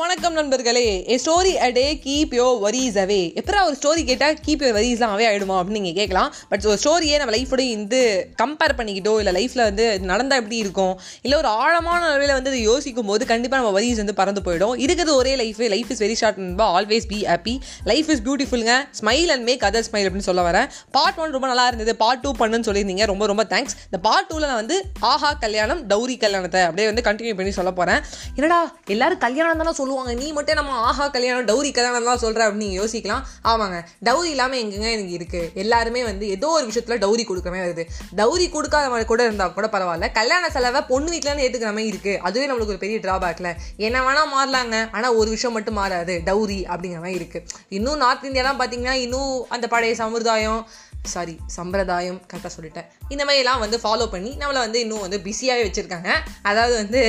வணக்கம் நண்பர்களே. A story a day keep your worries away எப்பரா ஒரு ஸ்டோரி கேட்டால் கீப் யோர் வரிஸ்லாம் அவே ஆகிடுமா அப்படின்னு நீங்கள் கேட்கலாம். பட் ஒரு ஸ்டோரியே நம்ம லைஃபோட வந்து கம்பேர் பண்ணிக்கிட்டோ இல்லை லைஃப்பில் வந்து நடந்தால் எப்படி இருக்கும்? இல்லை ஒரு ஆழமான அளவில் வந்து அதை யோசிக்கும் போது கண்டிப்பாக நம்ம வரிஸ் வந்து பறந்து போயிடும். இருக்கிறது ஒரே life life is very short நண்பா. Always be happy life is பியூட்டிஃபுல்ங்க smile and make other smile அப்படின்னு சொல்ல வரேன். பார்ட் ஒன் ரொம்ப நல்லா இருந்தது. பார்ட் டூ பண்ணுன்னு சொல்லியிருந்தீங்க. ரொம்ப ரொம்ப தேங்க்ஸ் இந்த பார்ட் டூவில் நான் வந்து ஆஹா கல்யாணம் டௌரி கல்யாணத்தை அப்படியே வந்து கண்டினியூ பண்ணி சொல்ல போகிறேன் என்னடா எல்லாரும் கல்யாணம் தானே சொல்லுவாங்க நீ மட்டும் நம்ம ஆஹா கல்யாணம் டௌரி கல்யாணம் தான் சொல்கிற அப்படின்னு நீங்கள் யோசிக்கலாம். ஆமாங்க. டௌரி இல்லாமல் எங்கெங்க எனக்கு இருக்குது எல்லாருமே வந்து ஏதோ ஒரு விஷயத்தில் டௌரி கொடுக்கவே வருது. டௌரி கொடுக்காத மாதிரி கூட இருந்தால் கூட பரவாயில்ல. கல்யாண செலவை பொண்ணு வீட்டிலேருந்து ஏற்றுக்கிற மாதிரி இருக்குது அதுவே நம்மளுக்கு ஒரு பெரிய ட்ராபேக்கில் என்ன வேணால் மாறலாங்க. ஆனால் ஒரு விஷயம் மட்டும் மாறாது. டௌரி அப்படிங்கிற மாதிரி இருக்குது இன்னும் நார்த் இந்தியாலாம் பார்த்தீங்கன்னா இன்னும் அந்த பழைய சமுதாயம் சாரி சம்பிரதாயம் கரெக்டாக சொல்லிட்டேன். இந்த மாதிரிலாம் வந்து ஃபாலோ பண்ணி நம்மளை வந்து இன்னும் வந்து பிஸியாகவே வச்சுருக்காங்க. அதாவது வந்து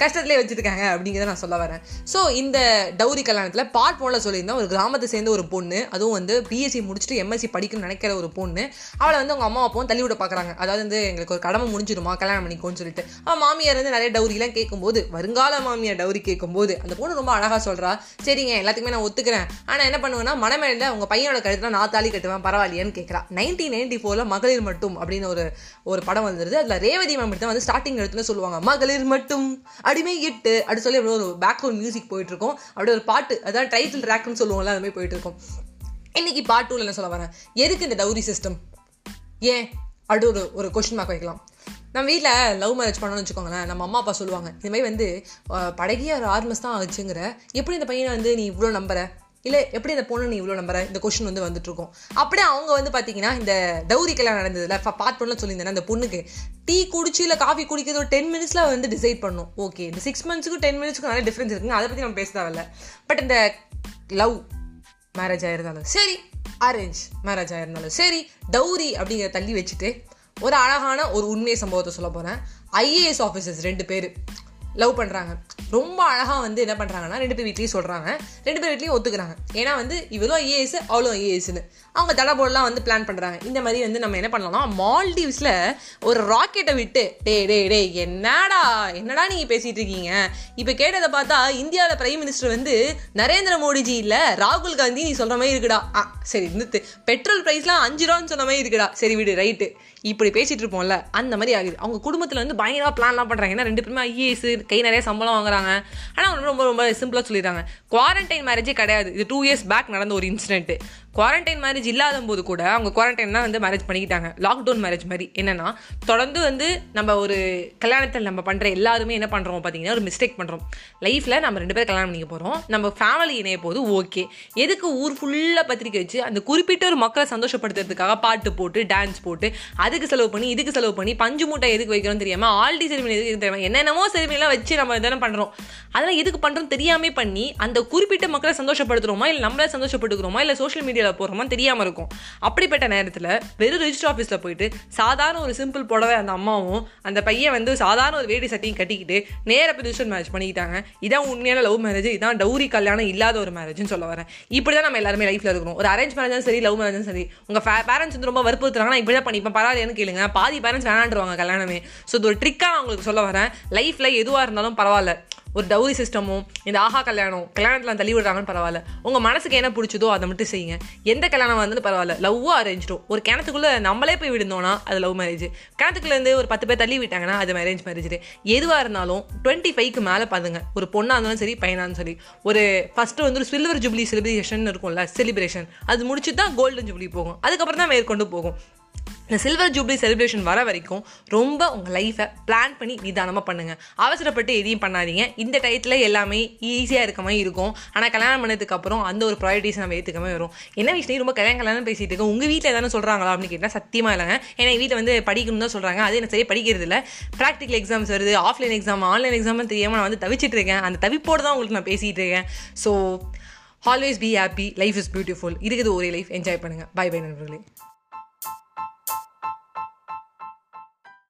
கஷ்டத்துலேயே வச்சுருக்காங்க அப்படிங்கிறத நான் சொல்ல வரேன். ஸோ இந்த டௌரி கல்யாணத்தில் பார்ட் போனில் சொல்லியிருந்தேன். ஒரு கிராமத்தை சேர்ந்த ஒரு பொண்ணு அதுவும் வந்து பிஎஸ்சி முடிச்சுட்டு எம்எஸ்சி படிக்கணும்னு நினைக்கிற ஒரு பொண்ணு அவளை வந்து அவங்க அம்மா அப்பாவும் தள்ளி விட பார்க்குறாங்க அதாவது வந்து எங்களுக்கு ஒரு கடமை முடிஞ்சிருமா கல்யாணம் பண்ணிக்கோன்னு சொல்லிட்டு. அவன் மாமியார் வந்து நிறைய டௌரிலாம் கேட்கும்போது வருங்கால மாமியார் டௌரி கேட்கும்போது அந்த பொண்ணு ரொம்ப அழகாக சொல்கிறா சரிங்க எல்லாத்துக்குமே நான் ஒத்துக்கிறேன். ஆனால் என்ன பண்ணுவேன்னா மனமேல உங்கள் பையனோட கழுத்தில் நான் தாலி கட்டுவேன் பரவாயில்லையான்னு கேட்குறா நைன்டீன் நைன்டி ஃபோரில் மகளிர் மட்டும் அப்படின்னு ஒரு ஒரு படம் வந்துருது அதில் ரேவதி மேம் தான் வந்து ஸ்டார்டிங் இடத்துல சொல்லுவாங்க. மகளிர் மட்டும். அடிமை எட்டு அப்படி சொல்லி அப்படியே ஒரு பேக்ரவுண்ட் மியூசிக் போயிட்டுருக்கோம். அப்படி அப்படியே ஒரு பாட்டு அதாவது டைட்டில் ட்ராக்னு சொல்லுவோம்ல அது மாதிரி போயிட்டுருக்கோம். இன்னைக்கு பார்ட் டூவில் என்ன சொல்ல வரேன்? எதுக்கு இந்த டவுரி சிஸ்டம் ஏன்? அப்படி ஒரு ஒரு கொஷின் மார்க் வைக்கலாம். நம்ம வீட்டில் லவ் மேரேஜ் பண்ணணும்னு வச்சுக்கோங்களேன் நம்ம அம்மா அப்பா சொல்லுவாங்க இதுமாதிரி வந்து படகிய ஒரு ஆறு மாதம் தான் ஆச்சுங்கிற எப்படி இந்த பையனை வந்து நீ இவ்வளோ நம்புற? இல்லை எப்படி இந்த பொண்ணு நீ இவ்வளோ நம்புற? இந்த கொஷின் வந்து வந்துட்டுருக்கோம். அப்படியே அவங்க வந்து பார்த்தீங்கன்னா இந்த டௌரி கல்யாணம் நடந்ததுல பார்ட் ஒன்ல சொல்லியிருந்தேன் அந்த பொண்ணுக்கு டீ குடிச்சு இல்லை காஃபி குடிக்கிறது ஒரு டென் மினிட்ஸில் வந்து டிசைட் பண்ணும். ஓகே இந்த சிக்ஸ் மந்த்ஸுக்கும் டென் மினிட்ஸ்க்கும் நிறைய டிஃப்ரென்ஸ் இருக்குங்க அதை பற்றி நம்ம பேச தேவையில்ல. பட் இந்த லவ் மேரேஜ் ஆயிருந்தாலும் சரி அரேஞ்ச் மேரேஜ் ஆயிருந்தாலும் சரி டௌரி அப்படிங்கிற தள்ளி வச்சுட்டு ஒரு அழகான ஒரு உண்மை சம்பவத்தை சொல்ல போகிறேன் ஐஏஎஸ் ஆஃபீஸர்ஸ் ரெண்டு பேர். லவ் பண்ணுறாங்க ரொம்ப அழகாக வந்து என்ன பண்ணுறாங்கன்னா ரெண்டு பேர் வீட்லேயும் சொல்கிறாங்க ரெண்டு பேர் வீட்லேயும் ஒத்துக்கிறாங்க. ஏன்னா வந்து இவ்வளோ ஐஏஎஸ் அவ்வளோ ஐஏஎஸ்னு அவங்க தடபோடலாம் வந்து பிளான் பண்ணுறாங்க இந்த மாதிரி வந்து நம்ம என்ன பண்ணலாம் மால்டீவ்ஸில் ஒரு ராக்கெட்டை விட்டு டே டே டே என்னடா என்னடா நீங்கள் பேசிகிட்டு இருக்கீங்க? இப்போ கேட்டதை பார்த்தா இந்தியாவில் பிரைம் மினிஸ்டர் வந்து நரேந்திர மோடிஜி இல்லை ராகுல் காந்தி நீ சொல்கிற மாதிரி இருக்குடா. ஆ சரி நிறுத்து. பெட்ரோல் ப்ரைஸ்லாம் அஞ்சு ரூபான்னு சொன்ன மாதிரி இருக்குடா. சரி விடு ரைட்டு இப்படி பேசிகிட்டு இருப்போம்ல அந்த மாதிரி ஆகுது அவங்க குடும்பத்தில் வந்து பயங்கரமாக பிளான்லாம் பண்ணுறாங்க ஏன்னா ரெண்டு பேருமே ஐஏஎஸ் கை நிறைய சம்பளம் வாங்குறாங்க. ஆனால் அவங்க ரொம்ப ரொம்ப சிம்பிளாக சொல்லிடுறாங்க. குவாரண்டைன் மேரேஜே கிடையாது. இது டூ இயர்ஸ் பேக் நடந்த ஒரு இன்சிடென்ட்டு குவாரண்டைன் மேரேஜ் இல்லாத போது கூட அவங்க குவாரண்டைன் வந்து மேரேஜ் பண்ணிக்கிட்டாங்க. லாக்டவுன் மேரேஜ் மாதிரி. என்னன்னா தொடர்ந்து வந்து நம்ம ஒரு கல்யாணத்தில் நம்ம பண்ணுற எல்லாருமே என்ன பண்ணுறோம் பார்த்தீங்கன்னா ஒரு மிஸ்டேக் பண்ணுறோம் லைஃப்பில் நம்ம ரெண்டு பேரும் கல்யாணம் பண்ணிக்க போகிறோம் நம்ம ஃபேமிலி இணைய போது ஓகே எதுக்கு ஊர் ஃபுல்லாக பத்திரிக்கை வச்சு அந்த குறிப்பிட்ட ஒரு மக்களை சந்தோஷப்படுத்துறதுக்காக பாட்டு போட்டு டான்ஸ் போட்டு அதுக்கு செலவு பண்ணி இதுக்கு செலவு பண்ணி பஞ்சு மூட்டை எதுக்கு வைக்கிறோம் தெரியாமல் ஆல்டி செரிமனி எதுக்கு தெரியாமல் என்னென்னமோ செரிமனிலாம் வச்சு நம்ம இதெல்லாம் பண்ணுறோம் அதெல்லாம் எதுக்கு பண்ணுறோம் தெரியாமல் பண்ணி அந்த குறிப்பிட்ட மக்களை சந்தோஷப்படுத்துறோமா இல்லை நம்மளே சந்தோஷப்பட்டுக்கிறோமா இல்லை சோஷியல் மீடியா மீடியாவில் போகிறோமா தெரியாமல் இருக்கும். அப்படிப்பட்ட நேரத்தில் வெறும் ரிஜிஸ்டர் ஆஃபீஸில் போயிட்டு சாதாரண ஒரு சிம்பிள் புடவை அந்த அம்மாவும் அந்த பையன் வந்து சாதாரண ஒரு வேடி சட்டையும் கட்டிக்கிட்டு நேர போய் ரிஜிஸ்டர் மேரேஜ் பண்ணிக்கிட்டாங்க. இதான் உண்மையான லவ் மேரேஜ் இதான் டௌரி கல்யாணம் இல்லாத ஒரு மேரேஜ்னு சொல்ல வரேன். இப்படி தான் நம்ம எல்லாருமே லைஃப்பில் இருக்கணும். ஒரு அரேஞ்ச் மேரேஜும் சரி லவ் மேரேஜும் சரி உங்கள் பேரண்ட்ஸ் வந்து ரொம்ப வற்புறுத்துறாங்கன்னா இப்படி தான் பண்ணிப்பேன். பரவாயில்லன்னு கேளுங்க. பாதி பேரண்ட்ஸ் வேணான்றுவாங்க கல்யாணமே. ஸோ இது ஒரு ட்ரிக்காக நான் உங்களுக்கு சொல்ல வரேன். லைஃப்பில் எதுவாக இருந்தாலும் பரவாயில்ல. ஒரு டவுரி சிஸ்டமும் இந்த ஆஹா கல்யாணம் கல்யாணத்தில் தள்ளி விடுறாங்கன்னு பரவாயில்ல. உங்கள் மனசுக்கு என்ன பிடிச்சதோ அதை மட்டும் செய்யுங்க. எந்த கல்யாணம் வந்தாலும் பரவாயில்ல. லவ்வாக அரேஞ்சிடும் ஒரு கிணத்துக்குள்ளே நம்மளே போய் விழுந்தோம்னா அது லவ் மேரேஜ் கிணத்துக்குள்ளேருந்து ஒரு பத்து பேர் தள்ளி விட்டாங்கன்னா அது மேரேஜ் மேரேஜ் எதுவாக இருந்தாலும் டுவெண்ட்டி ஃபைவ்க்கு மேலே பாருங்க ஒரு பொண்ணாக இருந்தாலும் சரி பையனாக இருந்தாலும் சரி. ஒரு ஃபஸ்ட்டு வந்து ஒரு சில்வர் ஜூப்ளி செலிப்ரேஷன் இருக்கும்ல செலிப்ரேஷன் அது முடிச்சு தான் கோல்டன் ஜூப்ளி போகும். அதுக்கப்புறம் தான் மேற்கொண்டு போகும். இந்த சில்வர் ஜூப்ளி செலிப்ரேஷன் வர வரைக்கும் ரொம்ப உங்கள் லைஃப்பை பிளான் பண்ணி நிதானமாக பண்ணுங்கள் அவசரப்பட்டு எதையும் பண்ணாதீங்க. இந்த டயத்தில் எல்லாமே ஈஸியாக இருக்க மாதிரி இருக்கும். ஆனால் கல்யாணம் பண்ணதுக்கு அப்புறம் அந்த ஒரு ப்ரையாரிட்டிஸ் நம்ம ஏற்றுக்கமே வரும். என்ன விஷயம்? ரொம்ப கல்யாணம் கல்யாணம் பேசிகிட்டு இருக்கோம் உங்கள் வீட்டில் எதாவது சொல்கிறாங்களா அப்படின்னு கேட்டால் சத்தியமாக இல்லைங்க. ஏன்னா எங்கள் வீட்டில் வந்து படிக்கணும் தான் சொல்கிறாங்க அது எனக்கு சரியாக படிக்கிறது இல்லை. ப்ராக்டிக்கல் எக்ஸாம்ஸ் வருது. ஆஃப்லைன் எக்ஸாம் ஆன்லைன் எக்ஸாம் தெரியாமல் நான் வந்து தவிச்சிட்டு இருக்கேன். அந்த தவிப்போடு தான் உங்களுக்கு நான் பேசிகிட்டு இருக்கேன். So always be happy life is beautiful இருக்குது ஒரே லைஃப் என்ஜாய் பண்ணுங்கள் பை பை நண்பர்களே.